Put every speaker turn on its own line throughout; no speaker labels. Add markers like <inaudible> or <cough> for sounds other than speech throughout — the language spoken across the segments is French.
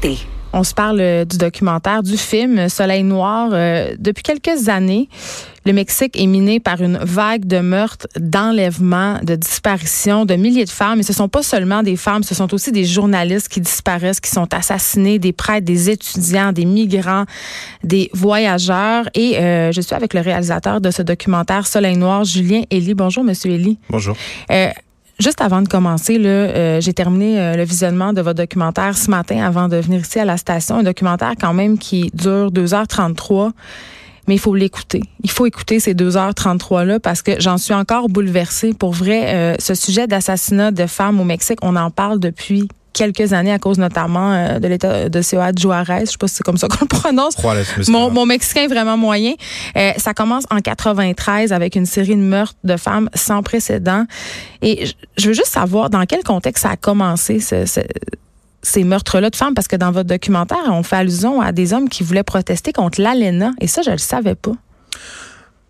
santé.
On se parle euh, du documentaire, du film Soleil Noir. Euh, depuis quelques années, le Mexique est miné par une vague de meurtres, d'enlèvements, de disparitions de milliers de femmes. Et ce sont pas seulement des femmes, ce sont aussi des journalistes qui disparaissent, qui sont assassinés, des prêtres, des étudiants, des migrants, des voyageurs. Et euh, je suis avec le réalisateur de ce documentaire Soleil Noir, Julien Elie. Bonjour, Monsieur Elie.
Bonjour.
Juste avant de commencer, euh, j'ai terminé euh, le visionnement de votre documentaire ce matin avant de venir ici à la station. Un documentaire quand même qui dure 2h33, mais il faut l'écouter. Il faut écouter ces 2h33-là parce que j'en suis encore bouleversée. Pour vrai, euh, ce sujet d'assassinat de femmes au Mexique, on en parle depuis quelques années à cause notamment euh, de l'état de Ciudad Juarez. Je sais pas si c'est comme ça qu'on le prononce. mon, mon, mexicain est vraiment moyen. Euh, ça commence en 93 avec une série de meurtres de femmes sans précédent. Et je veux juste savoir dans quel contexte ça a commencé ce, ces meurtres-là de femmes, parce que dans votre documentaire, on fait allusion à des hommes qui voulaient protester contre l'ALENA. Et ça, je le savais pas.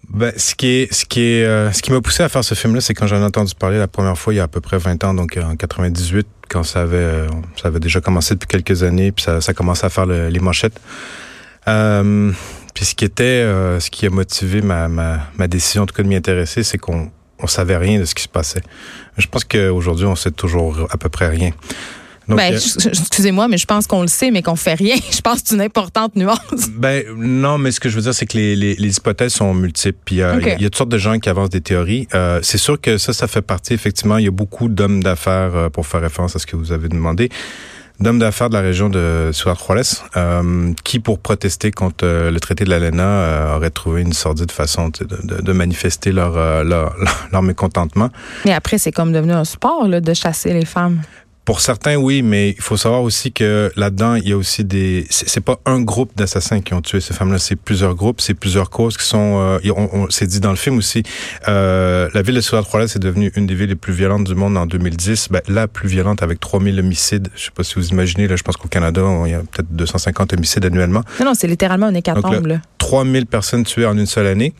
Ben, ce qui est, ce qui est, euh, ce qui m'a poussé à faire ce film-là, c'est quand j'en ai entendu parler la première fois il y a à peu près 20 ans, donc en 98, quand ça avait, euh, ça avait déjà commencé depuis quelques années, puis ça, ça commençait à faire les manchettes. Euh, puis ce qui était, euh, ce qui a motivé ma, ma, ma décision en tout cas de m'y intéresser, c'est qu'on on savait rien de ce qui se passait. Je pense qu'aujourd'hui, on sait toujours à peu près rien
ben, excusez-moi, mais je pense qu'on le sait, mais qu'on fait rien. <laughs> Je pense que c'est une importante nuance.
Ben non, mais ce que je veux dire, c'est que les, les, les, hypothèses sont multiples. Puis il y, a toutes sortes de gens qui avancent des théories. Euh, c'est sûr que ça, ça fait partie. Effectivement, il y a beaucoup d'hommes d'affaires euh, pour faire référence à ce que vous avez demandé d'hommes d'affaires de la région de Ciudad Juárez euh, qui, pour protester contre euh, le traité de l'ALENA, euh, auraient trouvé une sordide façon de, de, de manifester leur, <laughs> leur, leur, mécontentement.
Mais après, c'est comme devenu un sport là, de chasser les femmes.
Pour certains, oui, mais il faut savoir aussi que là-dedans, il y a aussi des. C'est pas un groupe d'assassins qui ont tué ces femmes-là, c'est plusieurs groupes, c'est plusieurs causes qui sont. Euh, on, on, c'est dit dans le film aussi. Euh, la ville de Ciudad Juárez est devenue une des villes les plus violentes du monde en 2010. Ben, la plus violente avec 3000 homicides. Je sais pas si vous imaginez. Là, je pense qu'au Canada, il y a peut-être 250 homicides annuellement.
Non, non, c'est littéralement un hécatombe.
3000 personnes tuées en une seule année.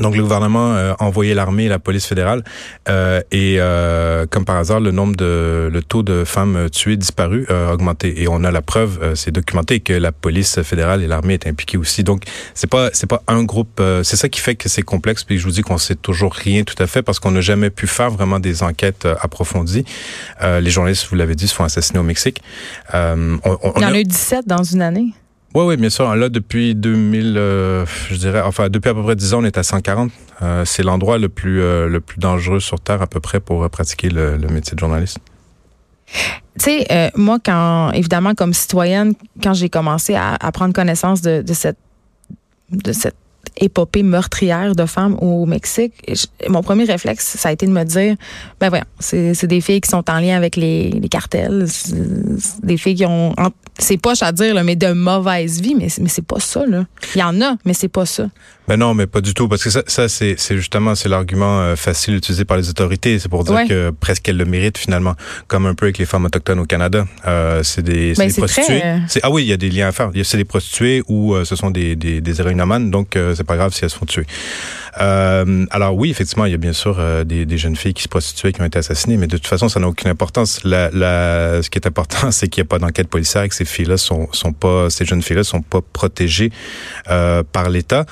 Donc le gouvernement euh, a envoyé l'armée et la police fédérale euh, et euh, comme par hasard le nombre de le taux de femmes tuées disparues a augmenté et on a la preuve c'est documenté que la police fédérale et l'armée est impliquées aussi. Donc c'est pas c'est pas un groupe c'est ça qui fait que c'est complexe puis je vous dis qu'on sait toujours rien tout à fait parce qu'on n'a jamais pu faire vraiment des enquêtes approfondies. les journalistes vous l'avez dit se font assassiner au Mexique.
On, on, Il y en a eu 17 dans une année.
Oui, oui, bien sûr. Là, depuis 2000, euh, je dirais, enfin, depuis à peu près 10 ans, on est à 140. Euh, c'est l'endroit le plus euh, le plus dangereux sur Terre à peu près pour pratiquer le, métier de journaliste.
Tu sais, moi, quand, évidemment, comme citoyenne, quand j'ai commencé à, à, prendre connaissance de, cette épopée meurtrière de femmes au Mexique, mon premier réflexe, ça a été de me dire, ben voyons, c'est des filles qui sont en lien avec les, les cartels, des filles qui ont, c'est poche à dire, là, mais de mauvaise vie, mais, mais c'est pas ça. Là. Il y en a, mais c'est pas ça.
Ben non, mais pas du tout, parce que ça, ça c'est justement c'est l'argument euh, facile utilisé par les autorités. C'est pour dire que presque qu'elles le méritent finalement, comme un peu avec les femmes autochtones au Canada. Euh, c'est des, ben, des prostituées. Euh, ah oui, il y a des liens à faire. C'est des prostituées ou ce sont des, des, des héroïnomanes, donc c'est pas grave si elles se font tuer. alors oui, effectivement, il y a bien sûr des, des, jeunes filles qui se prostituaient qui ont été assassinées, mais de toute façon, ça n'a aucune importance. La, la, ce qui est important, <laughs> c'est qu'il n'y a pas d'enquête policière, que ces filles-là sont, sont pas, ces jeunes filles-là sont pas protégées par l'État.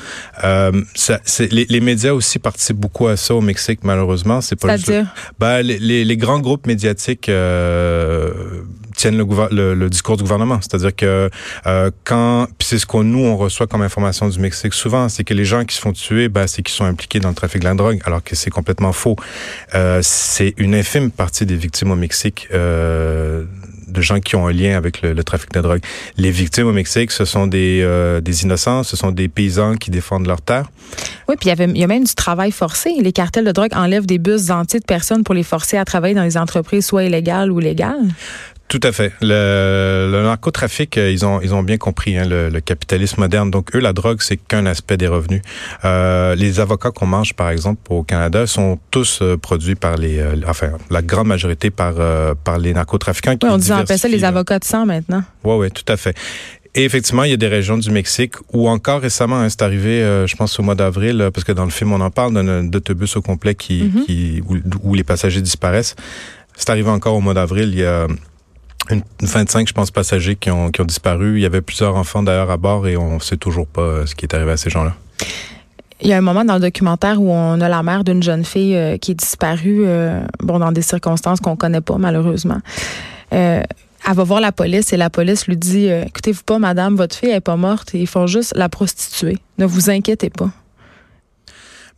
Euh, ça, les, les, médias aussi participent beaucoup à ça au Mexique, malheureusement. C'est pas
dire
ben, les, les, grands groupes médiatiques euh, tiennent le, discours du gouvernement. C'est-à-dire que euh, quand, c'est ce qu'on nous on reçoit comme information du Mexique souvent, c'est que les gens qui se font tuer, ben, c'est qu'ils sont impliqués dans le trafic de la drogue, alors que c'est complètement faux. Euh, c'est une infime partie des victimes au Mexique. Euh, de gens qui ont un lien avec le, trafic de drogue. Les victimes au Mexique, ce sont des, euh, des innocents, ce sont des paysans qui défendent leur terre.
Oui, puis il y, a même du travail forcé. Les cartels de drogue enlèvent des bus entiers de personnes pour les forcer à travailler dans les entreprises soit illégales ou légales.
Tout à fait. Le, le narcotrafic, euh, ils ont ils ont bien compris hein, le, le, capitalisme moderne. Donc eux, la drogue, c'est qu'un aspect des revenus. Euh, les avocats qu'on mange, par exemple, au Canada, sont tous euh, produits par les, euh, enfin, la grande majorité par par les narcotrafiquants.
Oui, on dit on ça les avocats de sang maintenant.
Oui, oui, tout à fait. Et effectivement, il y a des régions du Mexique où encore récemment, hein, c'est arrivé, je pense au mois d'avril, parce que dans le film on en parle d'un autobus au complet qui, mm-hmm. qui où, où, les passagers disparaissent. C'est arrivé encore au mois d'avril. Il y a une, 25, je pense, passagers qui ont, disparu. Il y avait plusieurs enfants d'ailleurs à bord et on ne sait toujours pas euh, ce qui est arrivé à ces gens-là.
Il y a un moment dans le documentaire où on a la mère d'une jeune fille euh, qui est disparue, euh, bon, dans des circonstances qu'on connaît pas malheureusement. elle va voir la police et la police lui dit Écoutez-vous pas, madame, votre fille est pas morte, ils font juste la prostituer. Ne vous inquiétez pas.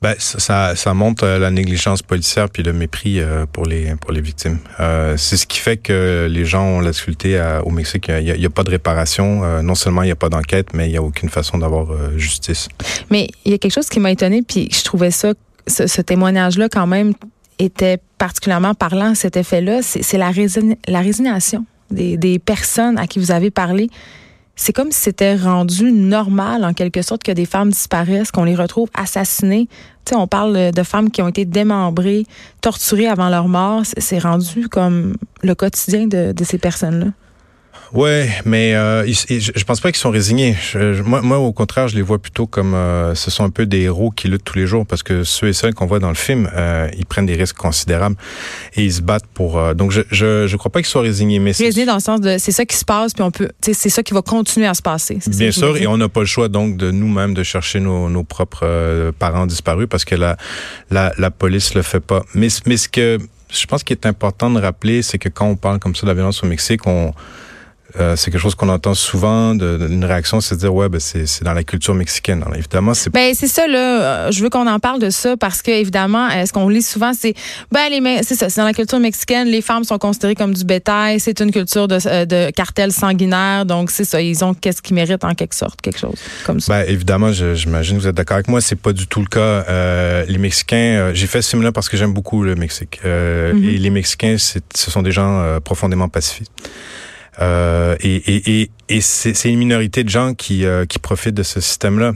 Ben, ça, montre euh, la négligence policière puis le mépris euh, pour les pour les victimes. Euh, c'est ce qui fait que les gens ont l'insulté au Mexique. Il n'y a, pas de réparation. non seulement il n'y a pas d'enquête, mais il n'y a aucune façon d'avoir justice.
Mais il y a quelque chose qui m'a étonné, puis je trouvais ça, ce, témoignage-là quand même était particulièrement parlant. Cet effet-là, c'est la, la résignation des, des personnes à qui vous avez parlé c'est comme si c'était rendu normal, en quelque sorte, que des femmes disparaissent, qu'on les retrouve assassinées. Tu sais, on parle de femmes qui ont été démembrées, torturées avant leur mort. C'est rendu comme le quotidien de, de ces personnes-là.
Ouais, mais euh, je pense pas qu'ils sont résignés. moi, moi, au contraire, je les vois plutôt comme euh, ce sont un peu des héros qui luttent tous les jours parce que ceux et celles qu'on voit dans le film, euh, ils prennent des risques considérables et ils se battent pour. Donc, je, je, je crois pas qu'ils soient résignés, mais
résignés dans le sens de c'est ça qui se passe puis on peut, c'est ça qui va continuer à se passer.
Bien sûr, et on n'a pas le choix donc de nous-mêmes de chercher nos, nos propres parents disparus parce que la, la la police le fait pas. Mais mais ce que je pense qu'il est important de rappeler, c'est que quand on parle comme ça de la violence au Mexique, on euh, c'est quelque chose qu'on entend souvent, de, une réaction, c'est de dire ouais, ben c'est dans la culture mexicaine. Alors, évidemment, c'est.
Ben c'est ça là. Euh, je veux qu'on en parle de ça parce que évidemment, euh, ce qu'on lit souvent, c'est ben les c'est ça, c'est dans la culture mexicaine, les femmes sont considérées comme du bétail, c'est une culture de, de cartel sanguinaire, donc c'est ça, ils ont qu'est-ce qu'ils méritent en quelque sorte, quelque chose comme ça.
Ben évidemment, j'imagine que vous êtes d'accord avec moi, c'est pas du tout le cas. Euh, les Mexicains, j'ai fait ce film-là parce que j'aime beaucoup le Mexique. Mm-hmm. Et les Mexicains, ce sont des gens profondément pacifiques. Euh, et et, et, et c'est une minorité de gens qui, euh, qui profitent de ce système-là.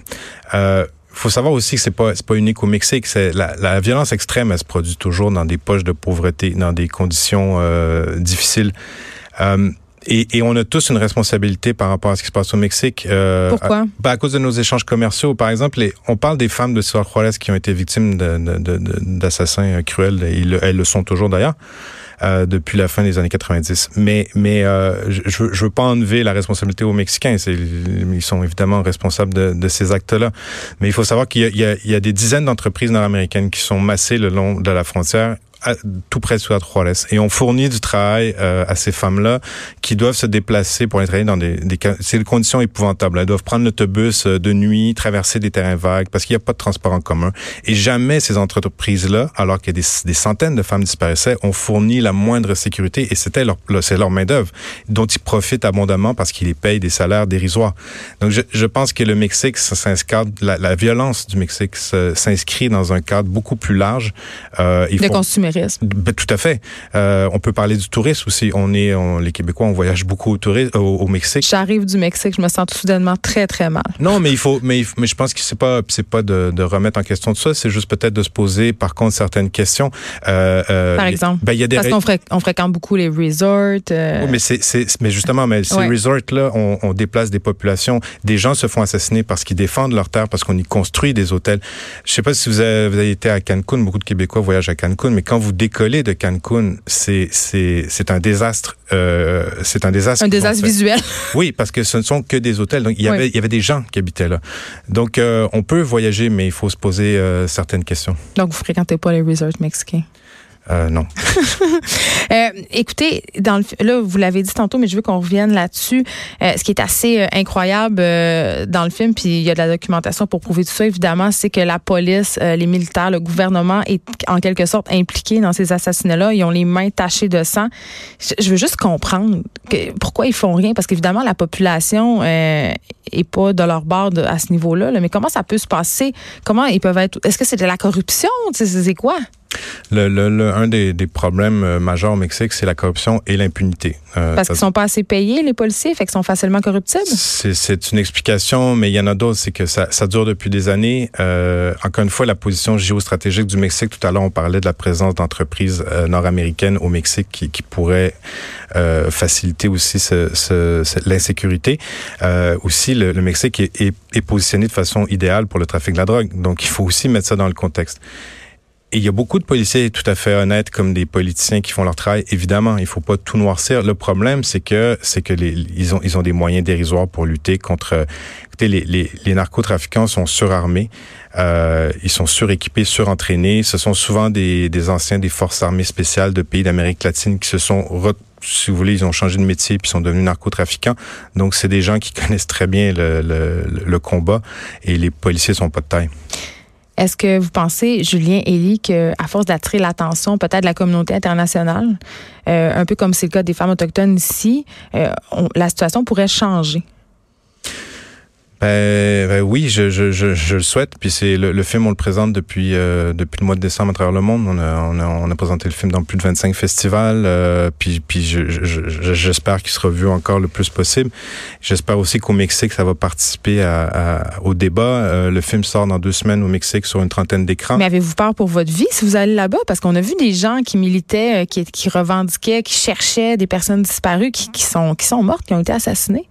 Euh, faut savoir aussi que c'est pas c'est pas unique au Mexique. C'est la, la, violence extrême, elle se produit toujours dans des poches de pauvreté, dans des conditions euh, difficiles. Euh, et, et, on a tous une responsabilité par rapport à ce qui se passe au Mexique.
Euh, Pourquoi? À,
ben, à cause de nos échanges commerciaux. Par exemple, les, on parle des femmes de Ciudad Juarez qui ont été victimes d'assassins de, de, cruels. Et elles le sont toujours d'ailleurs. Euh, depuis la fin des années 90. Mais, mais euh, je, je veux pas enlever la responsabilité aux Mexicains. Ils sont évidemment responsables de, de ces actes-là. Mais il faut savoir qu'il y, y, y a, des dizaines d'entreprises nord-américaines qui sont massées le long de la frontière tout près de Ciudad Juarez. Et on fournit du travail euh, à ces femmes-là qui doivent se déplacer pour aller travailler dans des, des, des conditions épouvantables. Elles doivent prendre l'autobus euh, de nuit, traverser des terrains vagues parce qu'il n'y a pas de transport en commun. Et jamais ces entreprises-là, alors qu'il y a des, des, centaines de femmes disparaissaient, ont fourni la moindre sécurité. Et c'était leur, c'est leur main-d'œuvre dont ils profitent abondamment parce qu'ils les payent des salaires dérisoires. Donc, je, je pense que le Mexique, s'inscrit, la, la, violence du Mexique s'inscrit dans un cadre beaucoup plus large.
Euh, il
ben, tout à fait. Euh, on peut parler du tourisme aussi. On est, les Québécois, on voyage beaucoup au, tourisme, au, Mexique.
J'arrive du Mexique, je me sens tout soudainement très très mal.
Non, mais il faut, mais, mais je pense que c'est pas, c'est pas de, de, remettre en question tout ça. C'est juste peut-être de se poser, par contre, certaines questions.
Euh, euh, par exemple. Ben, y a des parce qu'on on fréquente beaucoup les resorts. Euh.
Oui, mais c'est, mais justement, mais ces resorts là, on, on, déplace des populations. Des gens se font assassiner parce qu'ils défendent leur terre, parce qu'on y construit des hôtels. Je sais pas si vous avez, vous avez été à Cancun. Beaucoup de Québécois voyagent à Cancun, mais quand vous décollez de Cancun, c'est c'est c'est un désastre. Euh, c'est un désastre.
Un désastre visuel. <laughs>
Oui, parce que ce ne sont que des hôtels. Donc il y avait il y avait des gens qui habitaient là. Donc euh, on peut voyager, mais il faut se poser euh, certaines questions.
Donc vous fréquentez pas les resorts mexicains?
Euh, non. <laughs>
euh, écoutez, dans le, là, vous l'avez dit tantôt, mais je veux qu'on revienne là-dessus. Euh, ce qui est assez incroyable dans le film, puis il y a de la documentation pour prouver tout ça, évidemment, c'est que la police, les militaires, le gouvernement est en quelque sorte impliqué dans ces assassinats-là. Ils ont les mains tachées de sang. Je, veux juste comprendre pourquoi ils font rien, parce qu'évidemment, la population est pas de leur bord à ce niveau-là. Là. Mais comment ça peut se passer? Comment ils peuvent être... Est-ce que c'est de la corruption? C'est quoi?
Le, le, un des, des, problèmes euh, majeurs au Mexique, c'est la corruption et l'impunité.
Euh, Parce qu'ils sont pas assez payés, les policiers, fait qu'ils sont facilement corruptibles?
C'est une explication, mais il y en a d'autres. C'est que ça, ça, dure depuis des années. Euh, encore une fois, la position géostratégique du Mexique, tout à l'heure, on parlait de la présence d'entreprises nord-américaines au Mexique qui, qui pourraient faciliter aussi ce, ce, l'insécurité. aussi, le, le Mexique est, est, est positionné de façon idéale pour le trafic de la drogue. Donc, il faut aussi mettre ça dans le contexte. Et il y a beaucoup de policiers tout à fait honnêtes comme des politiciens qui font leur travail. Évidemment, il faut pas tout noircir. Le problème, c'est que c'est que les, ils ont ils ont des moyens dérisoires pour lutter contre. Écoutez, les, les, les narcotrafiquants sont surarmés, euh, ils sont suréquipés, surentraînés. Ce sont souvent des, des anciens des forces armées spéciales de pays d'Amérique latine qui se sont si vous voulez, ils ont changé de métier puis sont devenus narcotrafiquants. Donc, c'est des gens qui connaissent très bien le, le, le combat et les policiers sont pas de taille.
Est-ce que vous pensez, Julien Elie, qu'à force d'attirer l'attention peut-être de la communauté internationale, euh, un peu comme c'est le cas des femmes autochtones ici, euh, la situation pourrait changer?
Ben, ben, oui, je, le souhaite. Puis c'est le, film, on le présente depuis euh, depuis le mois de décembre à travers le monde. On a, présenté le film dans plus de 25 festivals. Euh, puis j'espère qu'il sera vu encore le plus possible. J'espère aussi qu'au Mexique, ça va participer au débat. Euh, le film sort dans deux semaines au Mexique sur une trentaine d'écrans.
Mais avez-vous peur pour votre vie si vous allez là-bas? Parce qu'on a vu des gens qui militaient, qui, revendiquaient, qui cherchaient des personnes disparues, qui sont mortes, qui ont été assassinées.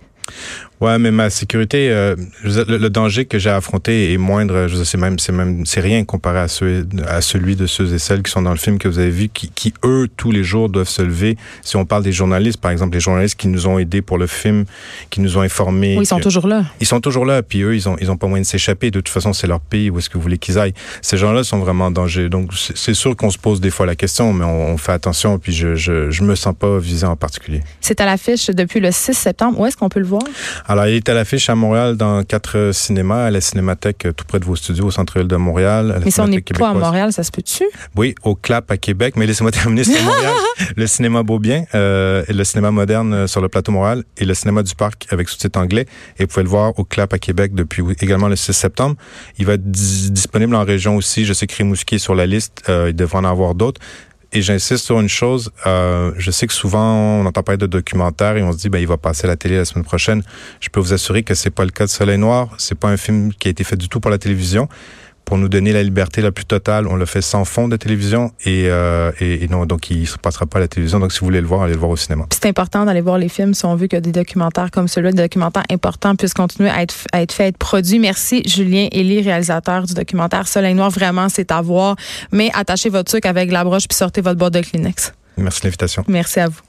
Ouais, mais ma sécurité, euh, le, danger que j'ai affronté est moindre. Je sais même, c'est même, c'est rien comparé à, ceux, à celui de ceux et celles qui sont dans le film que vous avez vu, qui, qui eux tous les jours doivent se lever. Si on parle des journalistes, par exemple, les journalistes qui nous ont aidés pour le film, qui nous ont informés.
Oui, ils sont toujours là.
Ils sont toujours là, puis eux, ils ont, ils ont pas moyen de s'échapper. De toute façon, c'est leur pays. Où est-ce que vous voulez qu'ils aillent Ces gens-là sont vraiment en danger. Donc, c'est sûr qu'on se pose des fois la question, mais on, on fait attention. Puis je, je, je me sens pas visé en particulier.
C'est à l'affiche depuis le 6 septembre. Où est-ce qu'on peut le voir?
Alors, il est à l'affiche à Montréal dans quatre cinémas, à la Cinémathèque euh, tout près de vos studios au centre-ville de Montréal.
Mais si on n'est pas à Montréal, ça se peut-tu?
Oui, au CLAP à Québec, mais laissez-moi <laughs> terminer, c'est Montréal. <laughs> le cinéma Beaubien, euh, et le cinéma moderne euh, sur le plateau Montréal et le cinéma du Parc avec sous-titres anglais. Et vous pouvez le voir au CLAP à Québec depuis également le 6 septembre. Il va être disponible en région aussi. Je sais que Rimouski est sur la liste. Euh, il devrait en avoir d'autres. Et j'insiste sur une chose, euh, je sais que souvent on entend parler de documentaires et on se dit ben il va passer à la télé la semaine prochaine. Je peux vous assurer que c'est pas le cas de Soleil Noir. C'est pas un film qui a été fait du tout pour la télévision pour nous donner la liberté la plus totale. On le fait sans fond de télévision et, euh, et, non, donc il ne se passera pas à la télévision. Donc si vous voulez le voir, allez le voir au cinéma.
C'est important d'aller voir les films si on veut que des documentaires comme celui-là, des documentaires importants, puissent continuer à être, à être faits, à être produits. Merci Julien Elie, réalisateur du documentaire Soleil Noir. Vraiment, c'est à voir. Mais attachez votre truc avec la broche puis sortez votre boîte de Kleenex.
Merci de l'invitation.
Merci à vous.